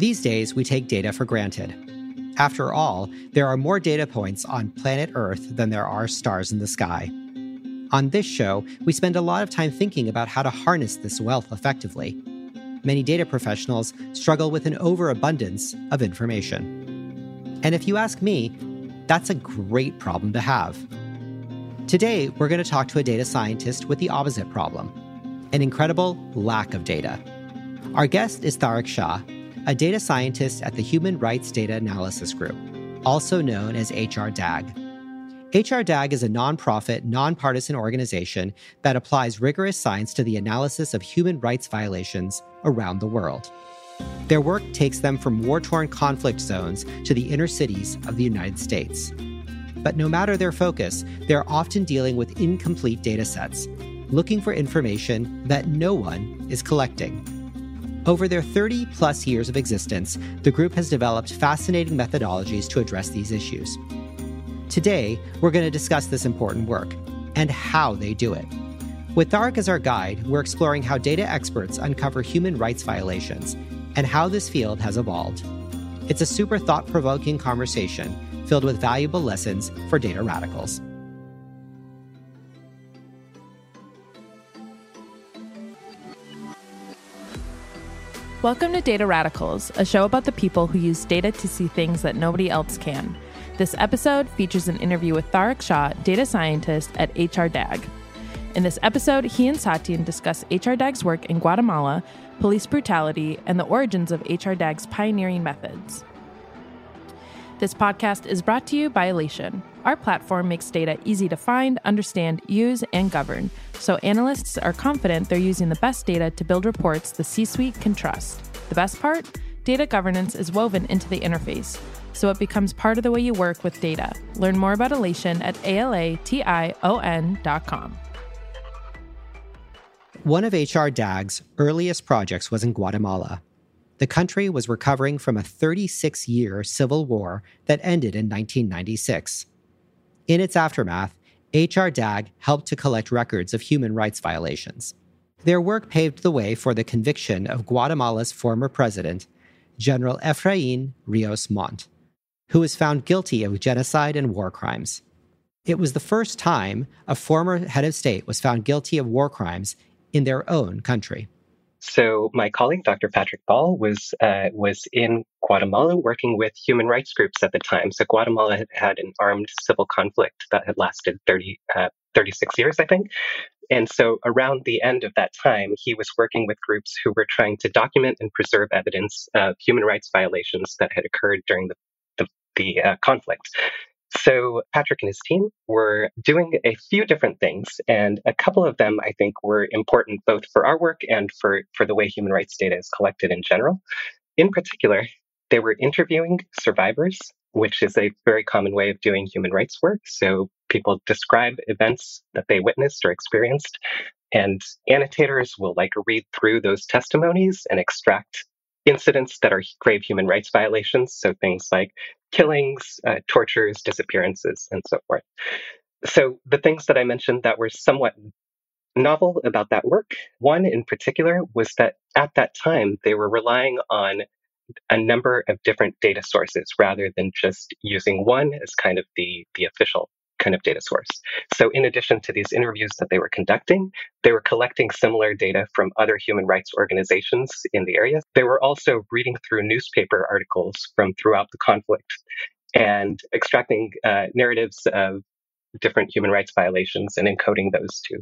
These days, we take data for granted. After all, there are more data points on planet Earth than there are stars in the sky. On this show, we spend a lot of time thinking about how to harness this wealth effectively. Many data professionals struggle with an overabundance of information. And if you ask me, that's a great problem to have. Today, we're going to talk to a data scientist with the opposite problem an incredible lack of data. Our guest is Tarak Shah, a data scientist at the Human Rights Data Analysis Group, also known as HRDAG. HRDAG is a nonprofit, nonpartisan organization that applies rigorous science to the analysis of human rights violations around the world. Their work takes them from war torn conflict zones to the inner cities of the United States. But no matter their focus, they're often dealing with incomplete data sets, looking for information that no one is collecting. Over their 30 plus years of existence, the group has developed fascinating methodologies to address these issues. Today, we're going to discuss this important work and how they do it. With Tarak as our guide, we're exploring how data experts uncover human rights violations and how this field has evolved. It's a super thought provoking conversation filled with valuable lessons for data radicals. Welcome to Data Radicals, a show about the people who use data to see things that nobody else can. This episode features an interview with Tarak Shah, data scientist at HRDAG. In this episode, he and Satyen discuss HRDAG's work in Guatemala, police brutality, and the origins of HRDAG's pioneering methods. This podcast is brought to you by Alation. Our platform makes data easy to find, understand, use, and govern, so analysts are confident they're using the best data to build reports the C suite can trust. The best part? Data governance is woven into the interface, so it becomes part of the way you work with data. Learn more about Alation at alation.com. One of HRDAG's earliest projects was in Guatemala. The country was recovering from a 36 year civil war that ended in 1996. In its aftermath, HRDAG helped to collect records of human rights violations. Their work paved the way for the conviction of Guatemala's former president, General Efrain Rios Montt, who was found guilty of genocide and war crimes. It was the first time a former head of state was found guilty of war crimes in their own country. So my colleague, Dr. Patrick Ball, was uh, was in Guatemala working with human rights groups at the time. So Guatemala had had an armed civil conflict that had lasted 30, uh, 36 years, I think. And so around the end of that time, he was working with groups who were trying to document and preserve evidence of human rights violations that had occurred during the, the, the uh, conflict. So Patrick and his team were doing a few different things, and a couple of them I think were important both for our work and for, for the way human rights data is collected in general. In particular, they were interviewing survivors, which is a very common way of doing human rights work. So people describe events that they witnessed or experienced, and annotators will like read through those testimonies and extract incidents that are grave human rights violations. So things like killings, uh, tortures, disappearances, and so forth. So the things that I mentioned that were somewhat novel about that work, one in particular was that at that time they were relying on a number of different data sources rather than just using one as kind of the, the official kind of data source. So, in addition to these interviews that they were conducting, they were collecting similar data from other human rights organizations in the area. They were also reading through newspaper articles from throughout the conflict and extracting uh, narratives of different human rights violations and encoding those too.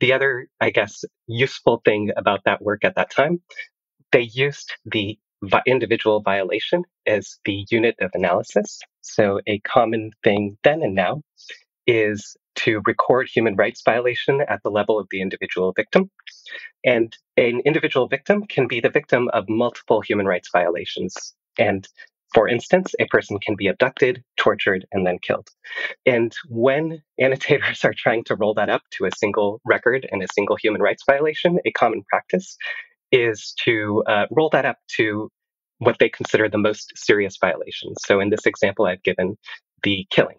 The other, I guess, useful thing about that work at that time, they used the individual violation as the unit of analysis. So, a common thing then and now is to record human rights violation at the level of the individual victim. And an individual victim can be the victim of multiple human rights violations. And for instance, a person can be abducted, tortured, and then killed. And when annotators are trying to roll that up to a single record and a single human rights violation, a common practice is to uh, roll that up to what they consider the most serious violations. So in this example, I've given the killing.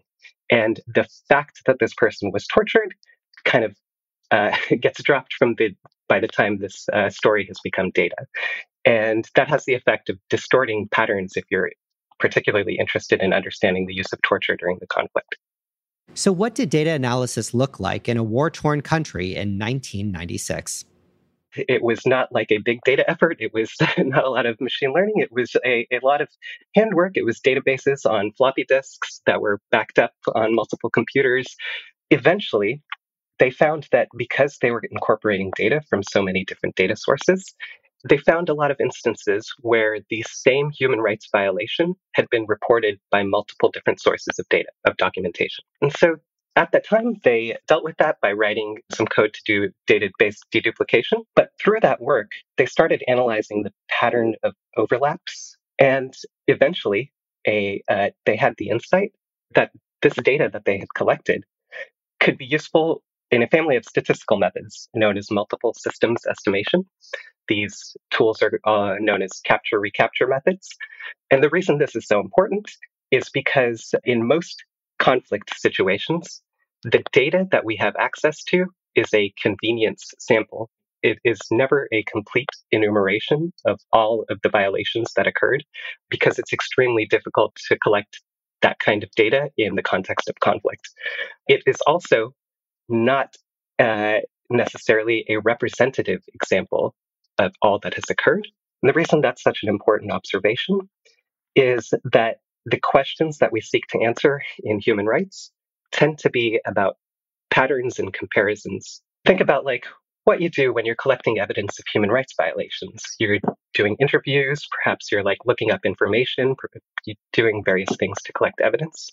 And the fact that this person was tortured kind of uh, gets dropped from the by the time this uh, story has become data. And that has the effect of distorting patterns if you're particularly interested in understanding the use of torture during the conflict. So, what did data analysis look like in a war torn country in 1996? It was not like a big data effort. It was not a lot of machine learning. It was a, a lot of handwork. It was databases on floppy disks that were backed up on multiple computers. Eventually, they found that because they were incorporating data from so many different data sources, they found a lot of instances where the same human rights violation had been reported by multiple different sources of data, of documentation. And so at that time, they dealt with that by writing some code to do database deduplication. But through that work, they started analyzing the pattern of overlaps. And eventually, a, uh, they had the insight that this data that they had collected could be useful in a family of statistical methods known as multiple systems estimation. These tools are uh, known as capture recapture methods. And the reason this is so important is because in most conflict situations, the data that we have access to is a convenience sample. It is never a complete enumeration of all of the violations that occurred because it's extremely difficult to collect that kind of data in the context of conflict. It is also not uh, necessarily a representative example of all that has occurred. And the reason that's such an important observation is that the questions that we seek to answer in human rights tend to be about patterns and comparisons. Think about like what you do when you're collecting evidence of human rights violations. You're doing interviews, perhaps you're like looking up information, doing various things to collect evidence.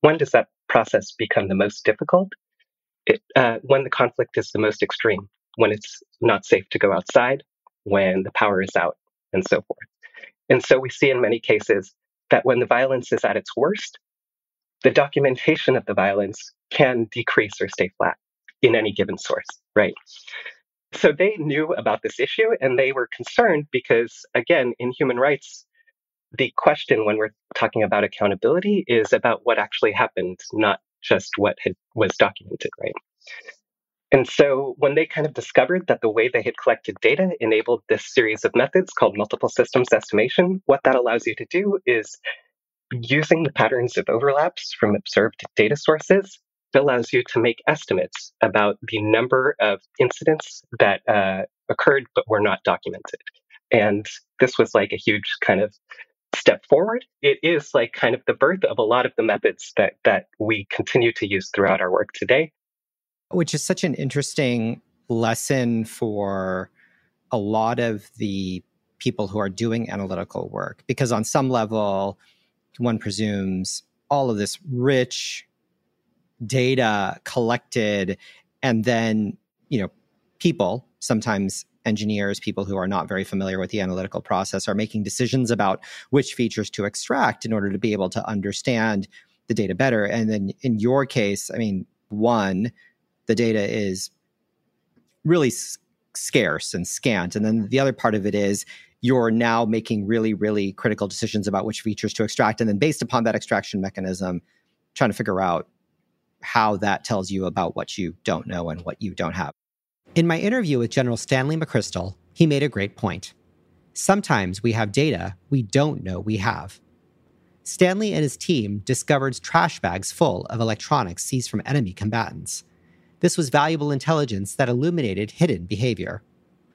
When does that process become the most difficult? It, uh, when the conflict is the most extreme, when it's not safe to go outside, when the power is out, and so forth. And so we see in many cases that when the violence is at its worst, the documentation of the violence can decrease or stay flat in any given source, right? So they knew about this issue and they were concerned because, again, in human rights, the question when we're talking about accountability is about what actually happened, not just what had, was documented, right? And so when they kind of discovered that the way they had collected data enabled this series of methods called multiple systems estimation, what that allows you to do is using the patterns of overlaps from observed data sources it allows you to make estimates about the number of incidents that uh, occurred but were not documented. And this was like a huge kind of step forward. It is like kind of the birth of a lot of the methods that that we continue to use throughout our work today which is such an interesting lesson for a lot of the people who are doing analytical work because on some level one presumes all of this rich data collected and then you know people sometimes engineers people who are not very familiar with the analytical process are making decisions about which features to extract in order to be able to understand the data better. And then in your case i mean one the data is really s- scarce and scant. And then the other part of it is you're now making really, really critical decisions about which features to extract. And then based upon that extraction mechanism, trying to figure out how that tells you about what you don't know and what you don't have. In my interview with General Stanley McChrystal, he made a great point. Sometimes we have data we don't know we have. Stanley and his team discovered trash bags full of electronics seized from enemy combatants. This was valuable intelligence that illuminated hidden behavior.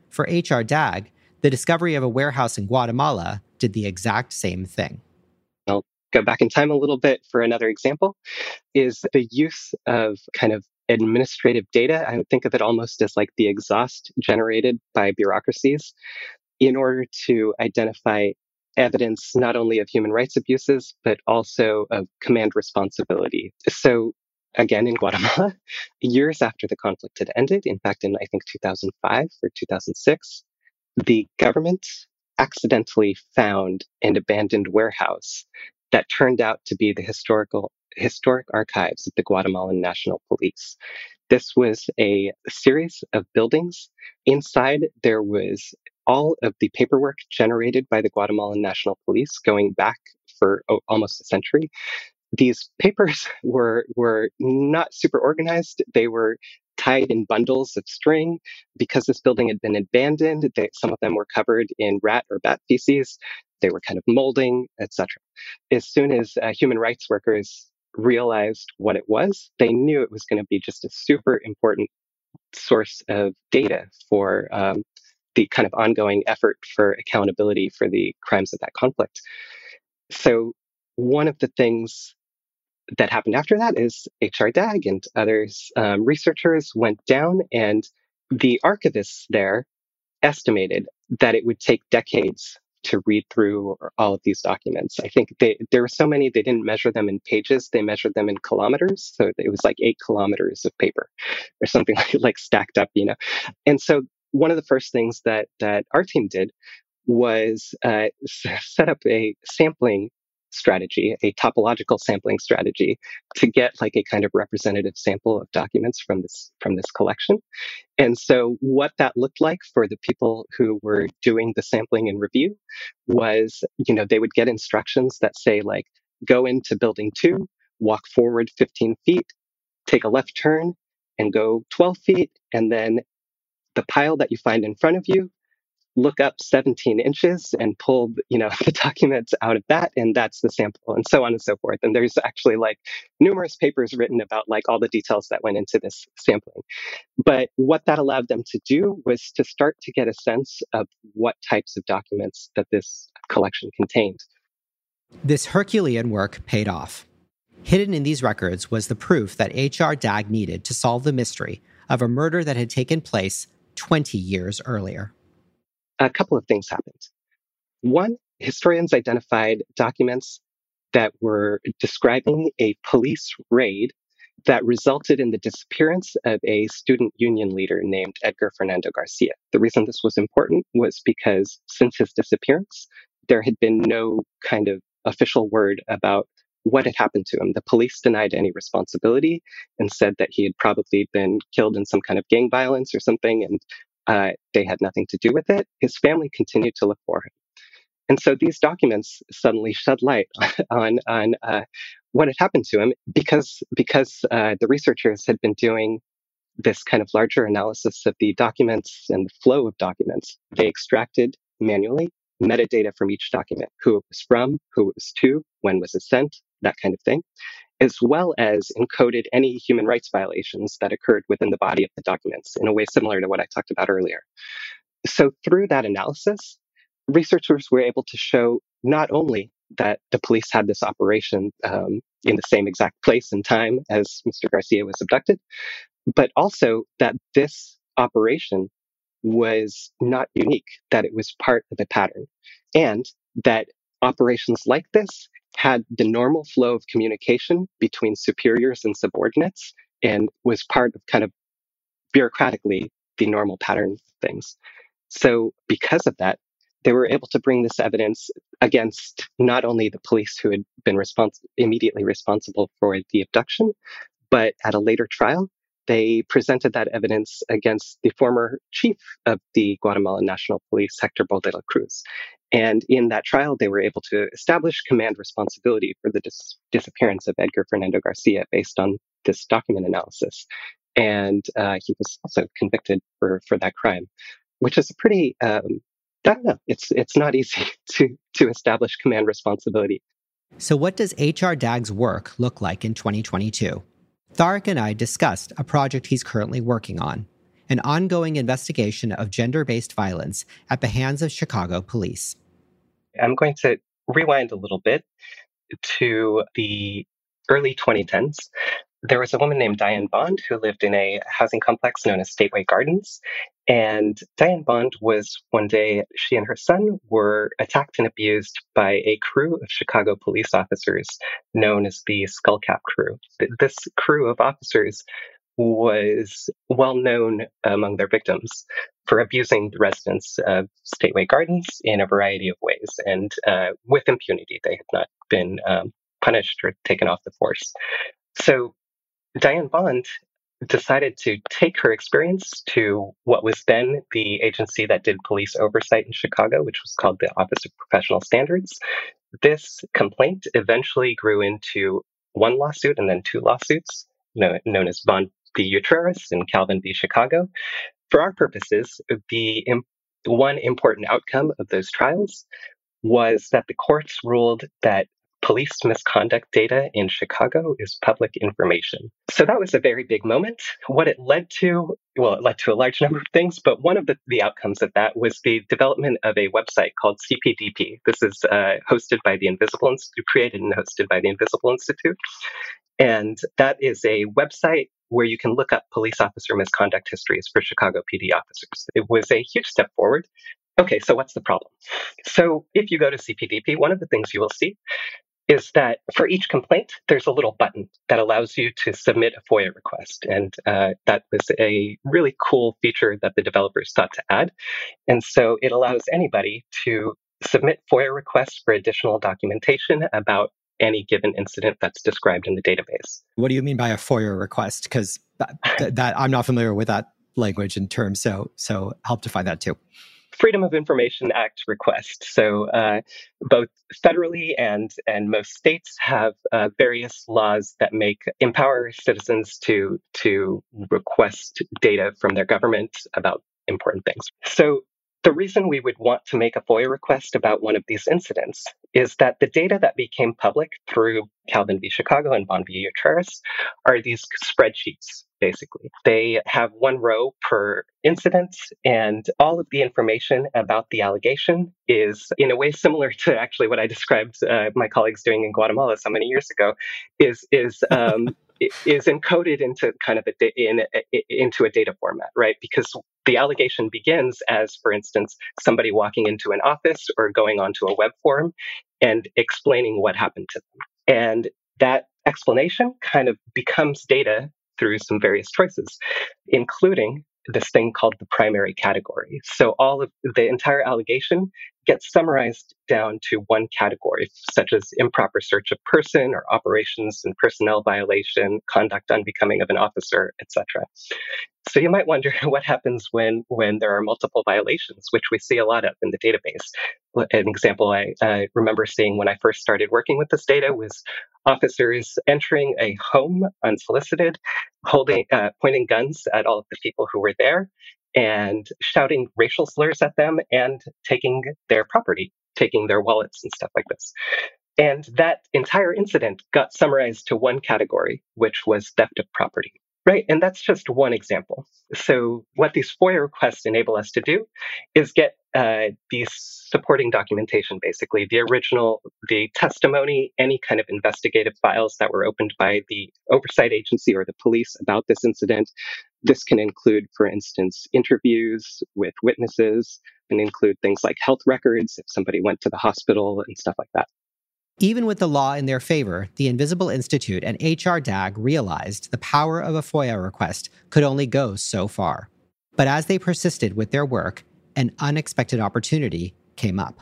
For HRDAG, the discovery of a warehouse in Guatemala did the exact same thing. I'll go back in time a little bit for another example is the use of kind of administrative data. I would think of it almost as like the exhaust generated by bureaucracies in order to identify evidence not only of human rights abuses, but also of command responsibility. So again in Guatemala, years after the conflict had ended, in fact, in I think 2005 or 2006, the government accidentally found an abandoned warehouse that turned out to be the historical historic archives of the Guatemalan National Police. This was a series of buildings. Inside there was all of the paperwork generated by the Guatemalan National Police going back for oh, almost a century these papers were were not super organized. They were tied in bundles of string. Because this building had been abandoned, they, some of them were covered in rat or bat feces. They were kind of molding, etc. As soon as uh, human rights workers realized what it was, they knew it was going to be just a super important source of data for um, the kind of ongoing effort for accountability for the crimes of that conflict. So, one of the things that happened after that is HRDAG and others um, researchers went down, and the archivists there estimated that it would take decades to read through all of these documents. I think they, there were so many, they didn't measure them in pages, they measured them in kilometers. So it was like eight kilometers of paper or something like, like stacked up, you know. And so one of the first things that, that our team did was uh, set up a sampling strategy, a topological sampling strategy to get like a kind of representative sample of documents from this from this collection. And so what that looked like for the people who were doing the sampling and review was, you know, they would get instructions that say like go into building 2, walk forward 15 feet, take a left turn and go 12 feet and then the pile that you find in front of you look up 17 inches and pull you know the documents out of that and that's the sample and so on and so forth. And there's actually like numerous papers written about like all the details that went into this sampling. But what that allowed them to do was to start to get a sense of what types of documents that this collection contained. This herculean work paid off. Hidden in these records was the proof that HRDAG needed to solve the mystery of a murder that had taken place 20 years earlier a couple of things happened. One, historians identified documents that were describing a police raid that resulted in the disappearance of a student union leader named Edgar Fernando Garcia. The reason this was important was because since his disappearance, there had been no kind of official word about what had happened to him. The police denied any responsibility and said that he had probably been killed in some kind of gang violence or something, and uh, they had nothing to do with it. His family continued to look for him. And so these documents suddenly shed light on, on uh, what had happened to him because, because uh, the researchers had been doing this kind of larger analysis of the documents and the flow of documents. They extracted manually metadata from each document, who it was from, who it was to, when was it sent, that kind of thing as well as encoded any human rights violations that occurred within the body of the documents in a way similar to what I talked about earlier. So, through that analysis, researchers were able to show not only that the police had this operation um, in the same exact place and time as Mr. Garcia was abducted, but also that this operation was not unique, that it was part of a pattern, and that operations like this had the normal flow of communication between superiors and subordinates and was part of kind of bureaucratically the normal pattern of things. So, because of that, they were able to bring this evidence against not only the police who had been respons- immediately responsible for the abduction, but at a later trial, they presented that evidence against the former chief of the Guatemalan National Police, Hector Bol de la Cruz. And in that trial, they were able to establish command responsibility for the dis- disappearance of Edgar Fernando Garcia based on this document analysis. And uh, he was also convicted for, for that crime, which is a pretty, um, I don't know, it's, it's not easy to, to establish command responsibility. So, what does HRDAG's work look like in 2022? Tarak and I discussed a project he's currently working on an ongoing investigation of gender based violence at the hands of Chicago police. I'm going to rewind a little bit to the early 2010s. There was a woman named Diane Bond who lived in a housing complex known as Stateway Gardens. And Diane Bond was one day, she and her son were attacked and abused by a crew of Chicago police officers known as the Skullcap Crew. This crew of officers was well known among their victims for abusing the residents of Stateway Gardens in a variety of ways. And uh, with impunity, they had not been um, punished or taken off the force. So Diane Bond decided to take her experience to what was then the agency that did police oversight in Chicago, which was called the Office of Professional Standards. This complaint eventually grew into one lawsuit and then two lawsuits, known as Bond v. Utreras and Kalven v. Chicago. For our purposes, the one important outcome of those trials was that the courts ruled that police misconduct data in Chicago is public information. So that was a very big moment. What it led to, well, it led to a large number of things, but one of the, the outcomes of that was the development of a website called CPDP. This is uh, hosted by the Invisible Institute, created and hosted by the Invisible Institute. And that is a website where you can look up police officer misconduct histories for Chicago PD officers. It was a huge step forward. Okay, so what's the problem? So if you go to CPDP, one of the things you will see is that for each complaint, there's a little button that allows you to submit a FOIA request. And uh, that was a really cool feature that the developers thought to add. And so it allows anybody to submit FOIA requests for additional documentation about any given incident that's described in the database. What do you mean by a FOIA request? Because that, that, I'm not familiar with that language and term, so so help define that too. Freedom of Information Act request. So uh, both federally and and most states have uh, various laws that make empower citizens to to request data from their government about important things. So the reason we would want to make a FOIA request about one of these incidents is that the data that became public through Kalven v. Chicago and Bond v. Are these spreadsheets, basically. They have one row per incident, and all of the information about the allegation is, in a way, similar to actually what I described uh, my colleagues doing in Guatemala so many years ago, is is um, is encoded into kind of a in, into a data format, right? Because the allegation begins as, for instance, somebody walking into an office or going onto a web form and explaining what happened to them, and that explanation kind of becomes data through some various choices, including this thing called the primary category. So all of the entire allegation gets summarized down to one category, such as improper search of person or operations and personnel violation, conduct unbecoming of an officer, etc. So you might wonder what happens when when there are multiple violations, which we see a lot of in the database. An example I remember seeing when I first started working with this data was officers entering a home unsolicited, holding uh, pointing guns at all of the people who were there, and shouting racial slurs at them and taking their property, taking their wallets and stuff like this. And that entire incident got summarized to one category, which was theft of property. Right. And that's just one example. So, what these FOIA requests enable us to do is get uh, these supporting documentation, basically the original, the testimony, any kind of investigative files that were opened by the oversight agency or the police about this incident. This can include, for instance, interviews with witnesses, and include things like health records if somebody went to the hospital and stuff like that. Even with the law in their favor, the Invisible Institute and HRDAG realized the power of a FOIA request could only go so far. But as they persisted with their work, an unexpected opportunity came up.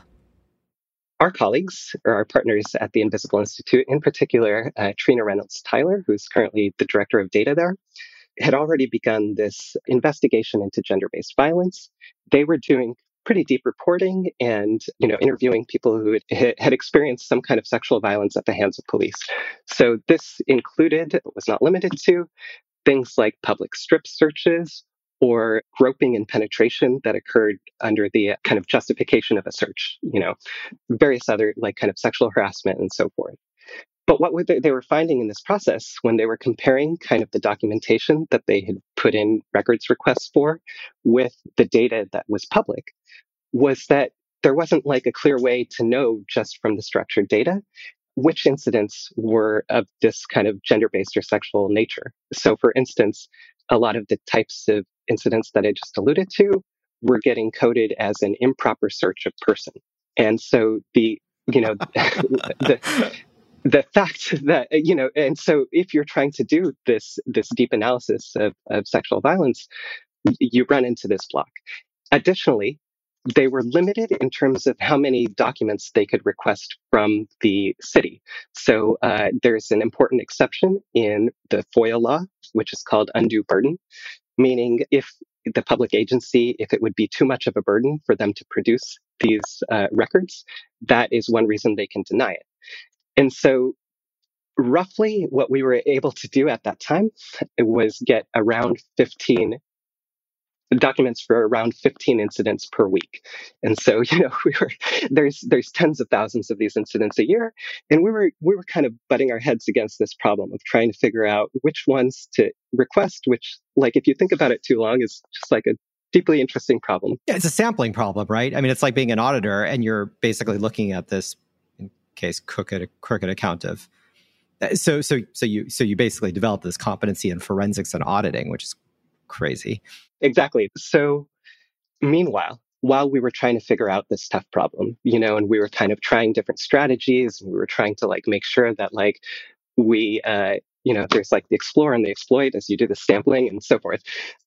Our colleagues, or our partners at the Invisible Institute, in particular, uh, Trina Reynolds Tyler, who's currently the director of data there, had already begun this investigation into gender based violence. They were doing pretty deep reporting and you know interviewing people who had, had experienced some kind of sexual violence at the hands of police so this included was not limited to things like public strip searches or groping and penetration that occurred under the uh, kind of justification of a search you know various other like kind of sexual harassment and so forth but what they, they were finding in this process when they were comparing kind of the documentation that they had put in records requests for with the data that was public was that there wasn't like a clear way to know just from the structured data which incidents were of this kind of gender based or sexual nature. So, for instance, a lot of the types of incidents that I just alluded to were getting coded as an improper search of person. And so the, you know, the, the fact that you know and so if you're trying to do this this deep analysis of, of sexual violence you run into this block additionally they were limited in terms of how many documents they could request from the city. So uh, there's an important exception in the FOIA law, which is called undue burden, meaning if the public agency, if it would be too much of a burden for them to produce these uh, records, that is one reason they can deny it. And so roughly what we were able to do at that time was get around 15 documents for around 15 incidents per week. And so, you know, we were there's there's tens of thousands of these incidents a year, and we were we were kind of butting our heads against this problem of trying to figure out which ones to request, which like if you think about it too long is just like a deeply interesting problem. Yeah, it's a sampling problem, right? I mean, it's like being an auditor and you're basically looking at this case crooked crooked account of uh, so so so you so you basically develop this competency in forensics and auditing, which is crazy. Exactly. So, meanwhile, while we were trying to figure out this tough problem, you know, and we were kind of trying different strategies, and we were trying to like make sure that like we, uh, you know, there's like the explore and the exploit as you do the sampling and so forth.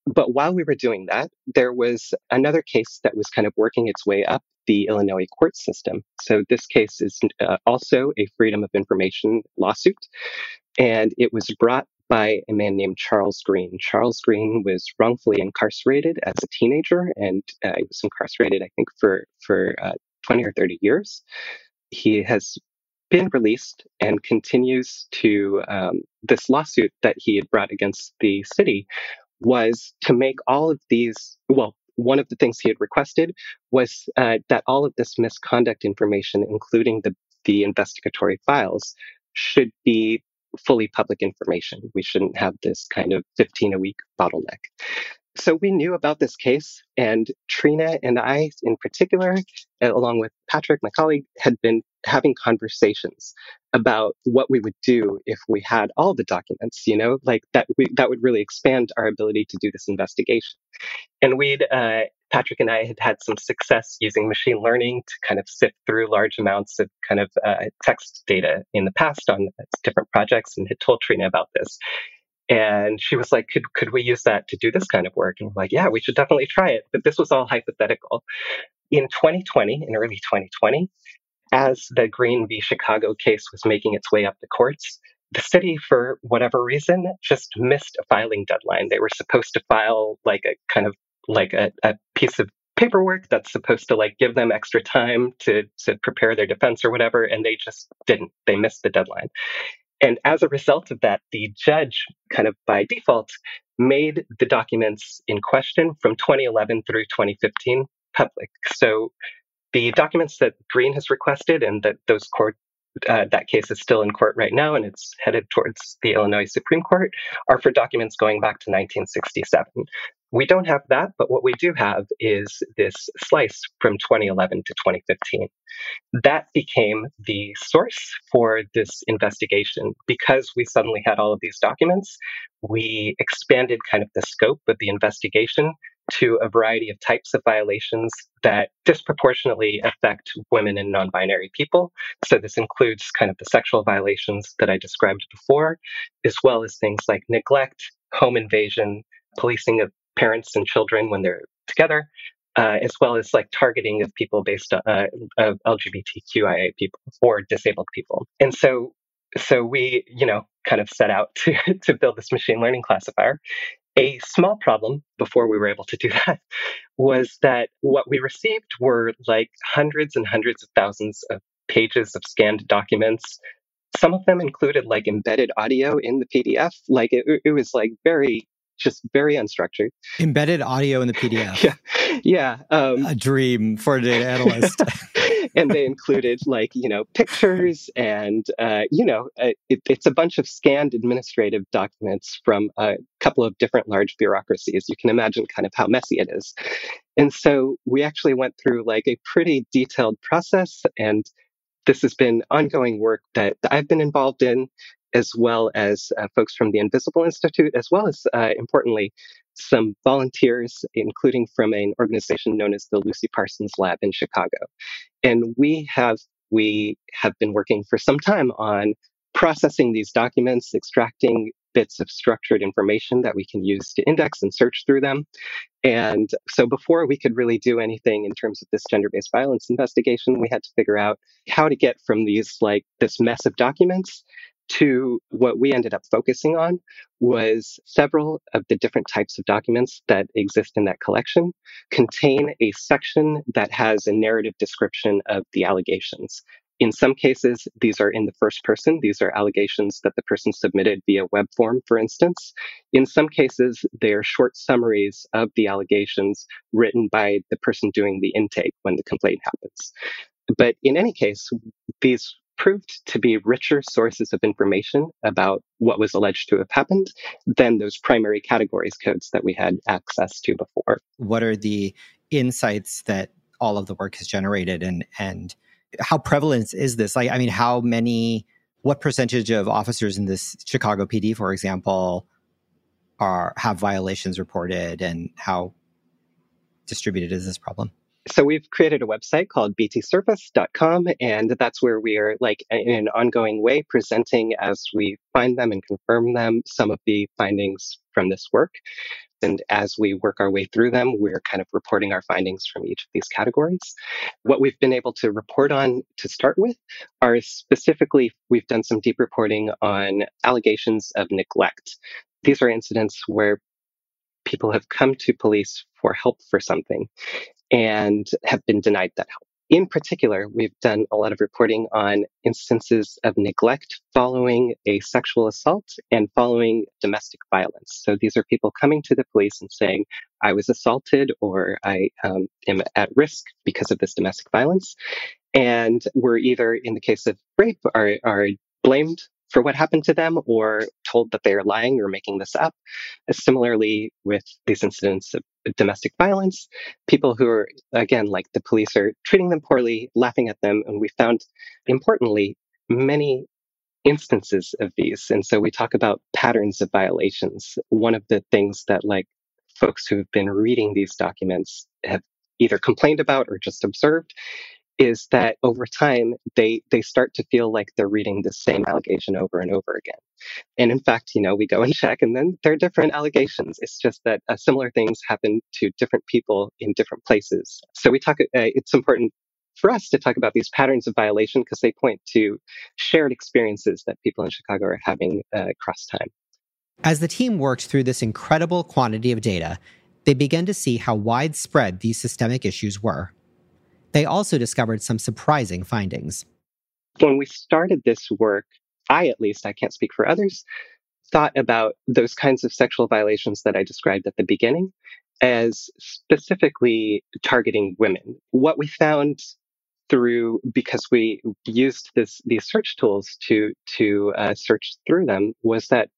But while we were doing that, there was another case that was kind of working its way up the Illinois court system. So this case is uh, also a Freedom of Information lawsuit, and it was brought by a man named Charles Green. Charles Green was wrongfully incarcerated as a teenager, and uh, he was incarcerated, I think, for for uh, 20 or 30 years. He has been released and continues to um, this lawsuit that he had brought against the city was to make all of these well one of the things he had requested was uh, that all of this misconduct information including the the investigatory files should be fully public information. We shouldn't have this kind of 15 a week bottleneck. So we knew about this case, and Trina and I, in particular, along with Patrick, my colleague, had been having conversations about what we would do if we had all the documents. You know, like that we, that would really expand our ability to do this investigation. And we'd uh, Patrick and I had had some success using machine learning to kind of sift through large amounts of kind of uh, text data in the past on different projects and had told Trina about this. And she was like, could, could we use that to do this kind of work? And we're like, yeah, we should definitely try it. But this was all hypothetical. In 2020, in early 2020, as the Green v. Chicago case was making its way up the courts, the city, for whatever reason, just missed a filing deadline. They were supposed to file like a kind of like a, a piece of paperwork that's supposed to like give them extra time to to prepare their defense or whatever and they just didn't they missed the deadline and as a result of that the judge kind of by default made the documents in question from 2011 through 2015 public so the documents that green has requested and that those court uh, that case is still in court right now and it's headed towards the Illinois Supreme Court, are for documents going back to 1967. We don't have that, but what we do have is this slice from 2011 to 2015. That became the source for this investigation. Because we suddenly had all of these documents, we expanded kind of the scope of the investigation to a variety of types of violations that disproportionately affect women and non binary people. So, this includes kind of the sexual violations that I described before, as well as things like neglect, home invasion, policing of parents and children when they're together, uh, as well as like targeting of people based on uh, of LGBTQIA people or disabled people. And so, so we, you know, kind of set out to, to build this machine learning classifier. A small problem before we were able to do that was that what we received were like hundreds and hundreds of thousands of pages of scanned documents. Some of them included like embedded audio in the PDF. Like it, it was like very just very unstructured. Embedded audio in the PDF. yeah, yeah. Um, a dream for a data analyst. and they included like you know pictures and uh, you know uh, it, it's a bunch of scanned administrative documents from a couple of different large bureaucracies. You can imagine kind of how messy it is. And so we actually went through like a pretty detailed process and this has been ongoing work that I've been involved in as well as uh, folks from the Invisible Institute, as well as, uh, importantly, some volunteers, including from an organization known as the Lucy Parsons Lab in Chicago. And we have we have been working for some time on processing these documents, extracting bits of structured information that we can use to index and search through them. And so before we could really do anything in terms of this gender-based violence investigation, we had to figure out how to get from these like this mess of documents to what we ended up focusing on was several of the different types of documents that exist in that collection contain a section that has a narrative description of the allegations. In some cases, these are in the first person. These are allegations that the person submitted via web form, for instance. In some cases, they are short summaries of the allegations written by the person doing the intake when the complaint happens. But in any case, these proved to be richer sources of information about what was alleged to have happened than those primary categories codes that we had access to before. What are the insights that all of the work has generated and and how prevalent is this? Like I mean how many what percentage of officers in this Chicago PD for example are have violations reported and how distributed is this problem? So we've created a website called btsurface.com and that's where we are like in an ongoing way presenting as we find them and confirm them some of the findings from this work. And as we work our way through them we're kind of reporting our findings from each of these categories. What we've been able to report on to start with are specifically we've done some deep reporting on allegations of neglect. These are incidents where people have come to police for help for something and have been denied that help. In particular, we've done a lot of reporting on instances of neglect following a sexual assault and following domestic violence. So these are people coming to the police and saying, I was assaulted or I um, am at risk because of this domestic violence. And we're either, in the case of rape, are, are blamed for what happened to them or told that they are lying or making this up. Similarly, with these incidents of domestic violence, people who are, again, like the police are treating them poorly, laughing at them. And we found, importantly, many instances of these. And so we talk about patterns of violations. One of the things that, like, folks who have been reading these documents have either complained about or just observed is that over time they they start to feel like they're reading the same allegation over and over again and in fact you know we go and check and then there are different allegations. It's just that uh, similar things happen to different people in different places. So we talk uh, it's important for us to talk about these patterns of violation because they point to shared experiences that people in chicago are having uh, across time. As the team worked through this incredible quantity of data they began to see how widespread these systemic issues were. They also discovered some surprising findings. When we started this work, I at least, I can't speak for others, thought about those kinds of sexual violations that I described at the beginning as specifically targeting women. What we found through because we used this these search tools to to uh, search through them was that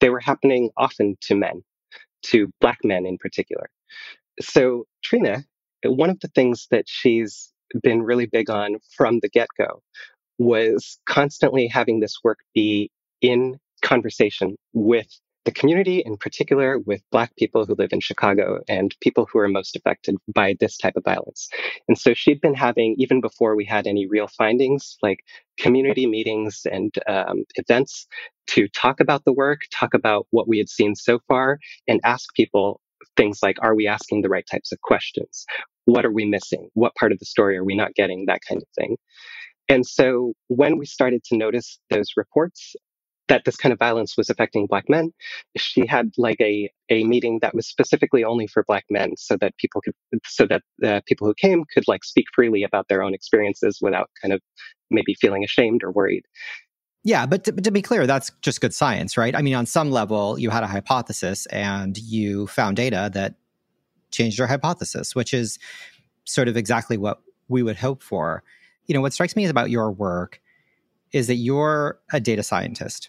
they were happening often to men, to black men in particular. So Trina one of the things that she's been really big on from the get go was constantly having this work be in conversation with the community, in particular with Black people who live in Chicago and people who are most affected by this type of violence. And so she'd been having, even before we had any real findings, like community meetings and um, events to talk about the work, talk about what we had seen so far, and ask people things like are we asking the right types of questions? What are we missing? What part of the story are we not getting? that kind of thing and so when we started to notice those reports that this kind of violence was affecting black men she had like a, a meeting that was specifically only for black men so that people could so that the people who came could like speak freely about their own experiences without kind of maybe feeling ashamed or worried yeah, but to, to, be clear, that's just good science, right? I mean, on some level, you had a hypothesis and you found data that changed your hypothesis, which is sort of exactly what we would hope for. You know, what strikes me is about your work is that you're a data scientist.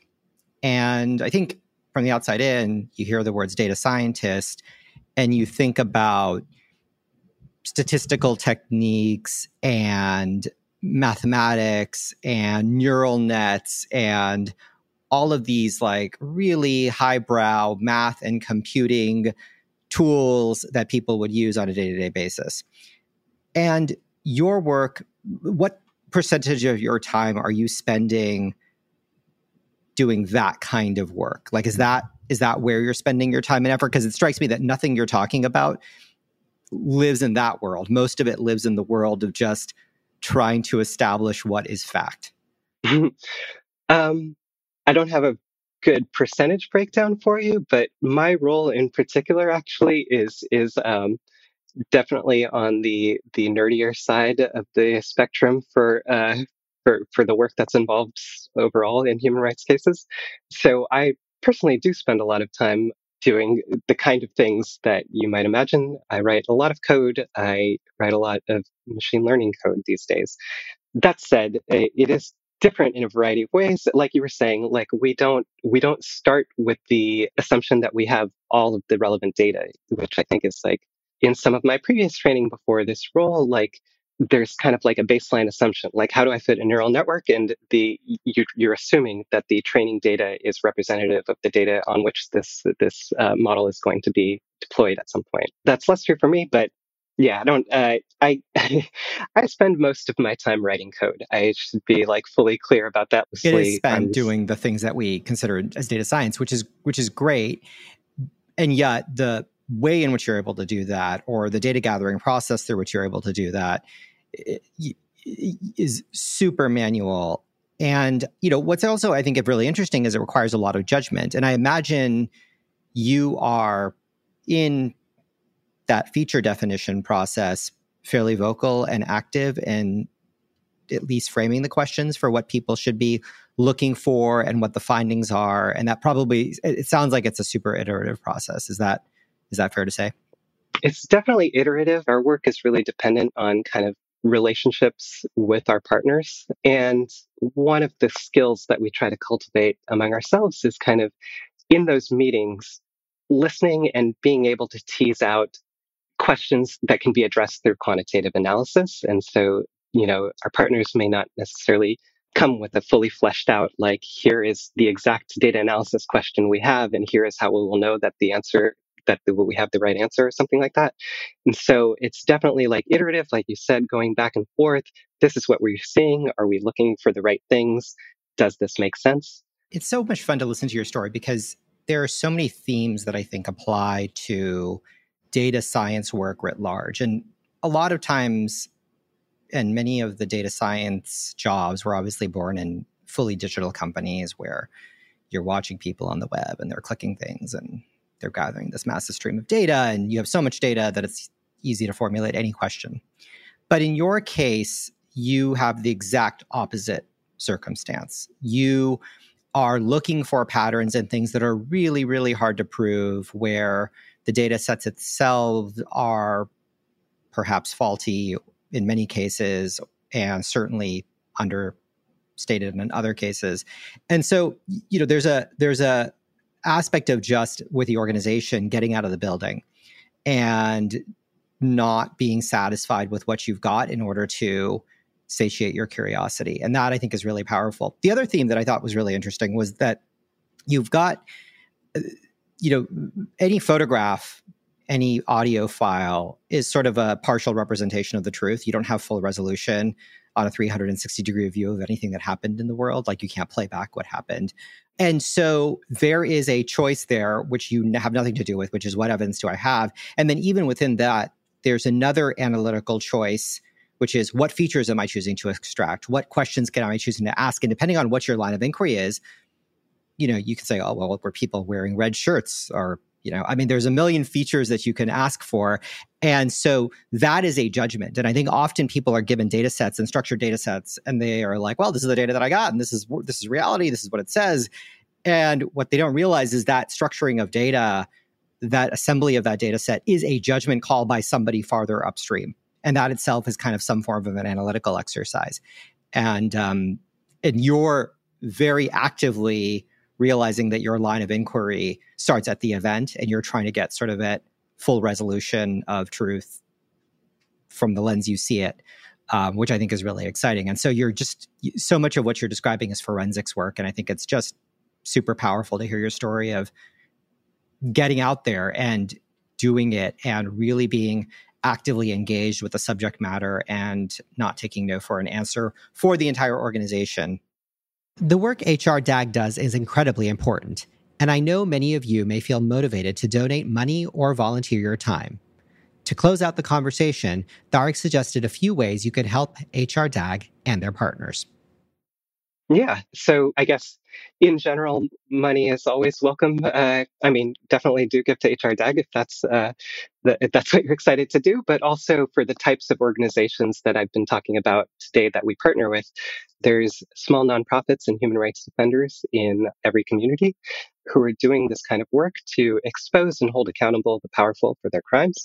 And I think from the outside in, you hear the words data scientist and you think about statistical techniques and mathematics and neural nets and all of these like really highbrow math and computing tools that people would use on a day-to-day basis. And your work, what percentage of your time are you spending doing that kind of work? Like is that is that where you're spending your time and effort? Because it strikes me that nothing you're talking about lives in that world. Most of it lives in the world of just trying to establish what is fact? um, I don't have a good percentage breakdown for you, but my role in particular actually is is um, definitely on the the nerdier side of the spectrum for uh, for, for the work that's involved overall in human rights cases. So I personally do spend a lot of time doing the kind of things that you might imagine. I write a lot of code. I write a lot of machine learning code these days. That said, it is different in a variety of ways like you were saying like we don't we don't start with the assumption that we have all of the relevant data which i think is like in some of my previous training before this role like there's kind of like a baseline assumption like how do i fit a neural network and the you're, you're assuming that the training data is representative of the data on which this this uh, model is going to be deployed at some point. That's less true for me but yeah i don't uh, i i spend most of my time writing code. I should be like fully clear about that it is spent um, doing the things that we consider as data science which is which is great and yet the way in which you're able to do that or the data gathering process through which you're able to do that is super manual. And you know what's also I think really interesting is it requires a lot of judgment. And I imagine you are in that feature definition process fairly vocal and active and at least framing the questions for what people should be looking for and what the findings are and that probably it sounds like it's a super iterative process is that is that fair to say it's definitely iterative our work is really dependent on kind of relationships with our partners. And one of the skills that we try to cultivate among ourselves is kind of in those meetings, listening and being able to tease out questions that can be addressed through quantitative analysis. And so, you know, our partners may not necessarily come with a fully fleshed out, like, here is the exact data analysis question we have, and here is how we will know that the answer that we have the right answer or something like that. And so it's definitely like iterative, like you said, going back and forth. This is what we're seeing. Are we looking for the right things? Does this make sense? It's so much fun to listen to your story because there are so many themes that I think apply to data science work writ large. And a lot of times, and many of the data science jobs were obviously born in fully digital companies where you're watching people on the web and they're clicking things and they're gathering this massive stream of data, and you have so much data that it's easy to formulate any question. But in your case, you have the exact opposite circumstance. You are looking for patterns and things that are really, really hard to prove, where the data sets itself are perhaps faulty in many cases, and certainly understated in other cases. And so, you know, there's a there's a aspect of just with the organization getting out of the building and not being satisfied with what you've got in order to satiate your curiosity. And that I think is really powerful. The other theme that I thought was really interesting was that you've got, uh, you know, any photograph, any audio file is sort of a partial representation of the truth. You don't have full resolution on a 360 degree view of anything that happened in the world. Like you can't play back what happened. And so there is a choice there, which you have nothing to do with, which is what evidence do I have? And then even within that, there's another analytical choice, which is what features am I choosing to extract? What questions can I choosing to ask? And depending on what your line of inquiry is, you know, you can say, oh, well, were people wearing red shirts or you know i mean there's a million features that you can ask for. And so that is a judgment. And i think often people are given data sets and structured data sets and they are like well this is the data that i got and this is this is reality this is what it says. And what they don't realize is that structuring of data that assembly of that data set is a judgment call by somebody farther upstream. And that itself is kind of some form of an analytical exercise. And um and you're very actively realizing that your line of inquiry starts at the event and you're trying to get sort of at full resolution of truth from the lens you see it, um, which I think is really exciting. And so you're just so much of what you're describing is forensics work. And I think it's just super powerful to hear your story of getting out there and doing it and really being actively engaged with the subject matter and not taking no for an answer for the entire organization the work HRDAG does is incredibly important, and I know many of you may feel motivated to donate money or volunteer your time. To close out the conversation, Tarak suggested a few ways you could help HRDAG and their partners. Yeah. So I guess in general, money is always welcome. Uh, I mean, definitely do give to HRDAG if that's uh, the, if that's what you're excited to do. But also for the types of organizations that I've been talking about today that we partner with, there's small nonprofits and human rights defenders in every community who are doing this kind of work to expose and hold accountable the powerful for their crimes.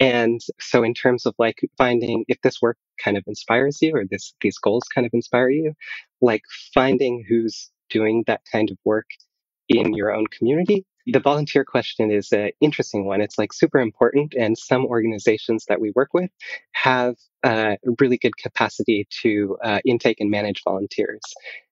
And so, in terms of like finding if this work kind of inspires you or this these goals kind of inspire you, like finding who's doing that kind of work in your own community the volunteer question is an interesting one. It's like super important, and some organizations that we work with have a really good capacity to uh, intake and manage volunteers.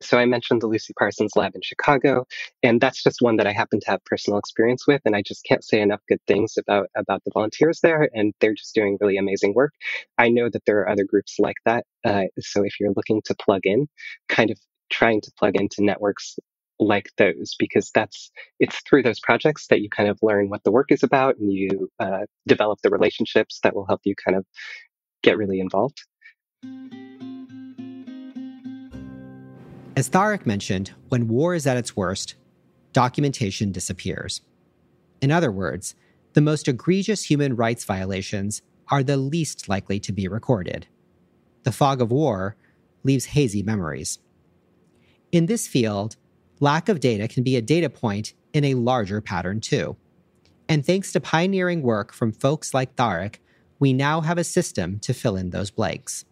So I mentioned the Lucy Parsons Lab in Chicago, and that's just one that I happen to have personal experience with, and I just can't say enough good things about about the volunteers there, and they're just doing really amazing work. I know that there are other groups like that. Uh, so if you're looking to plug in, kind of trying to plug into networks like those because that's it's through those projects that you kind of learn what the work is about and you uh, develop the relationships that will help you kind of get really involved. As Tarak mentioned, when war is at its worst, documentation disappears. In other words, the most egregious human rights violations are the least likely to be recorded. The fog of war leaves hazy memories. In this field, lack of data can be a data point in a larger pattern too. And thanks to pioneering work from folks like Tarak, we now have a system to fill in those blanks.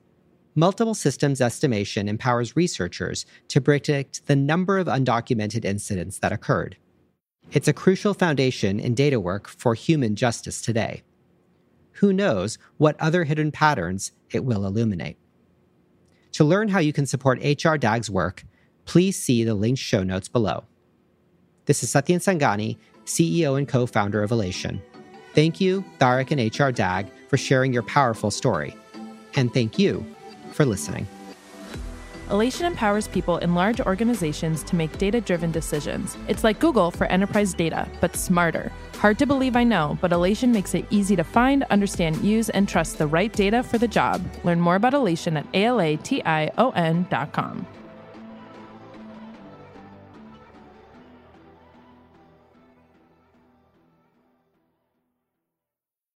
Multiple systems estimation empowers researchers to predict the number of undocumented incidents that occurred. It's a crucial foundation in data work for human justice today. Who knows what other hidden patterns it will illuminate? To learn how you can support HRDAG's work, please see the linked show notes below. This is Satyen Sangani, CEO and co founder of Alation. Thank you, Tarak and HRDAG, for sharing your powerful story. And thank you for listening. Alation empowers people in large organizations to make data driven decisions. It's like Google for enterprise data, but smarter. Hard to believe, I know, but Alation makes it easy to find, understand, use, and trust the right data for the job. Learn more about Alation at alation.com.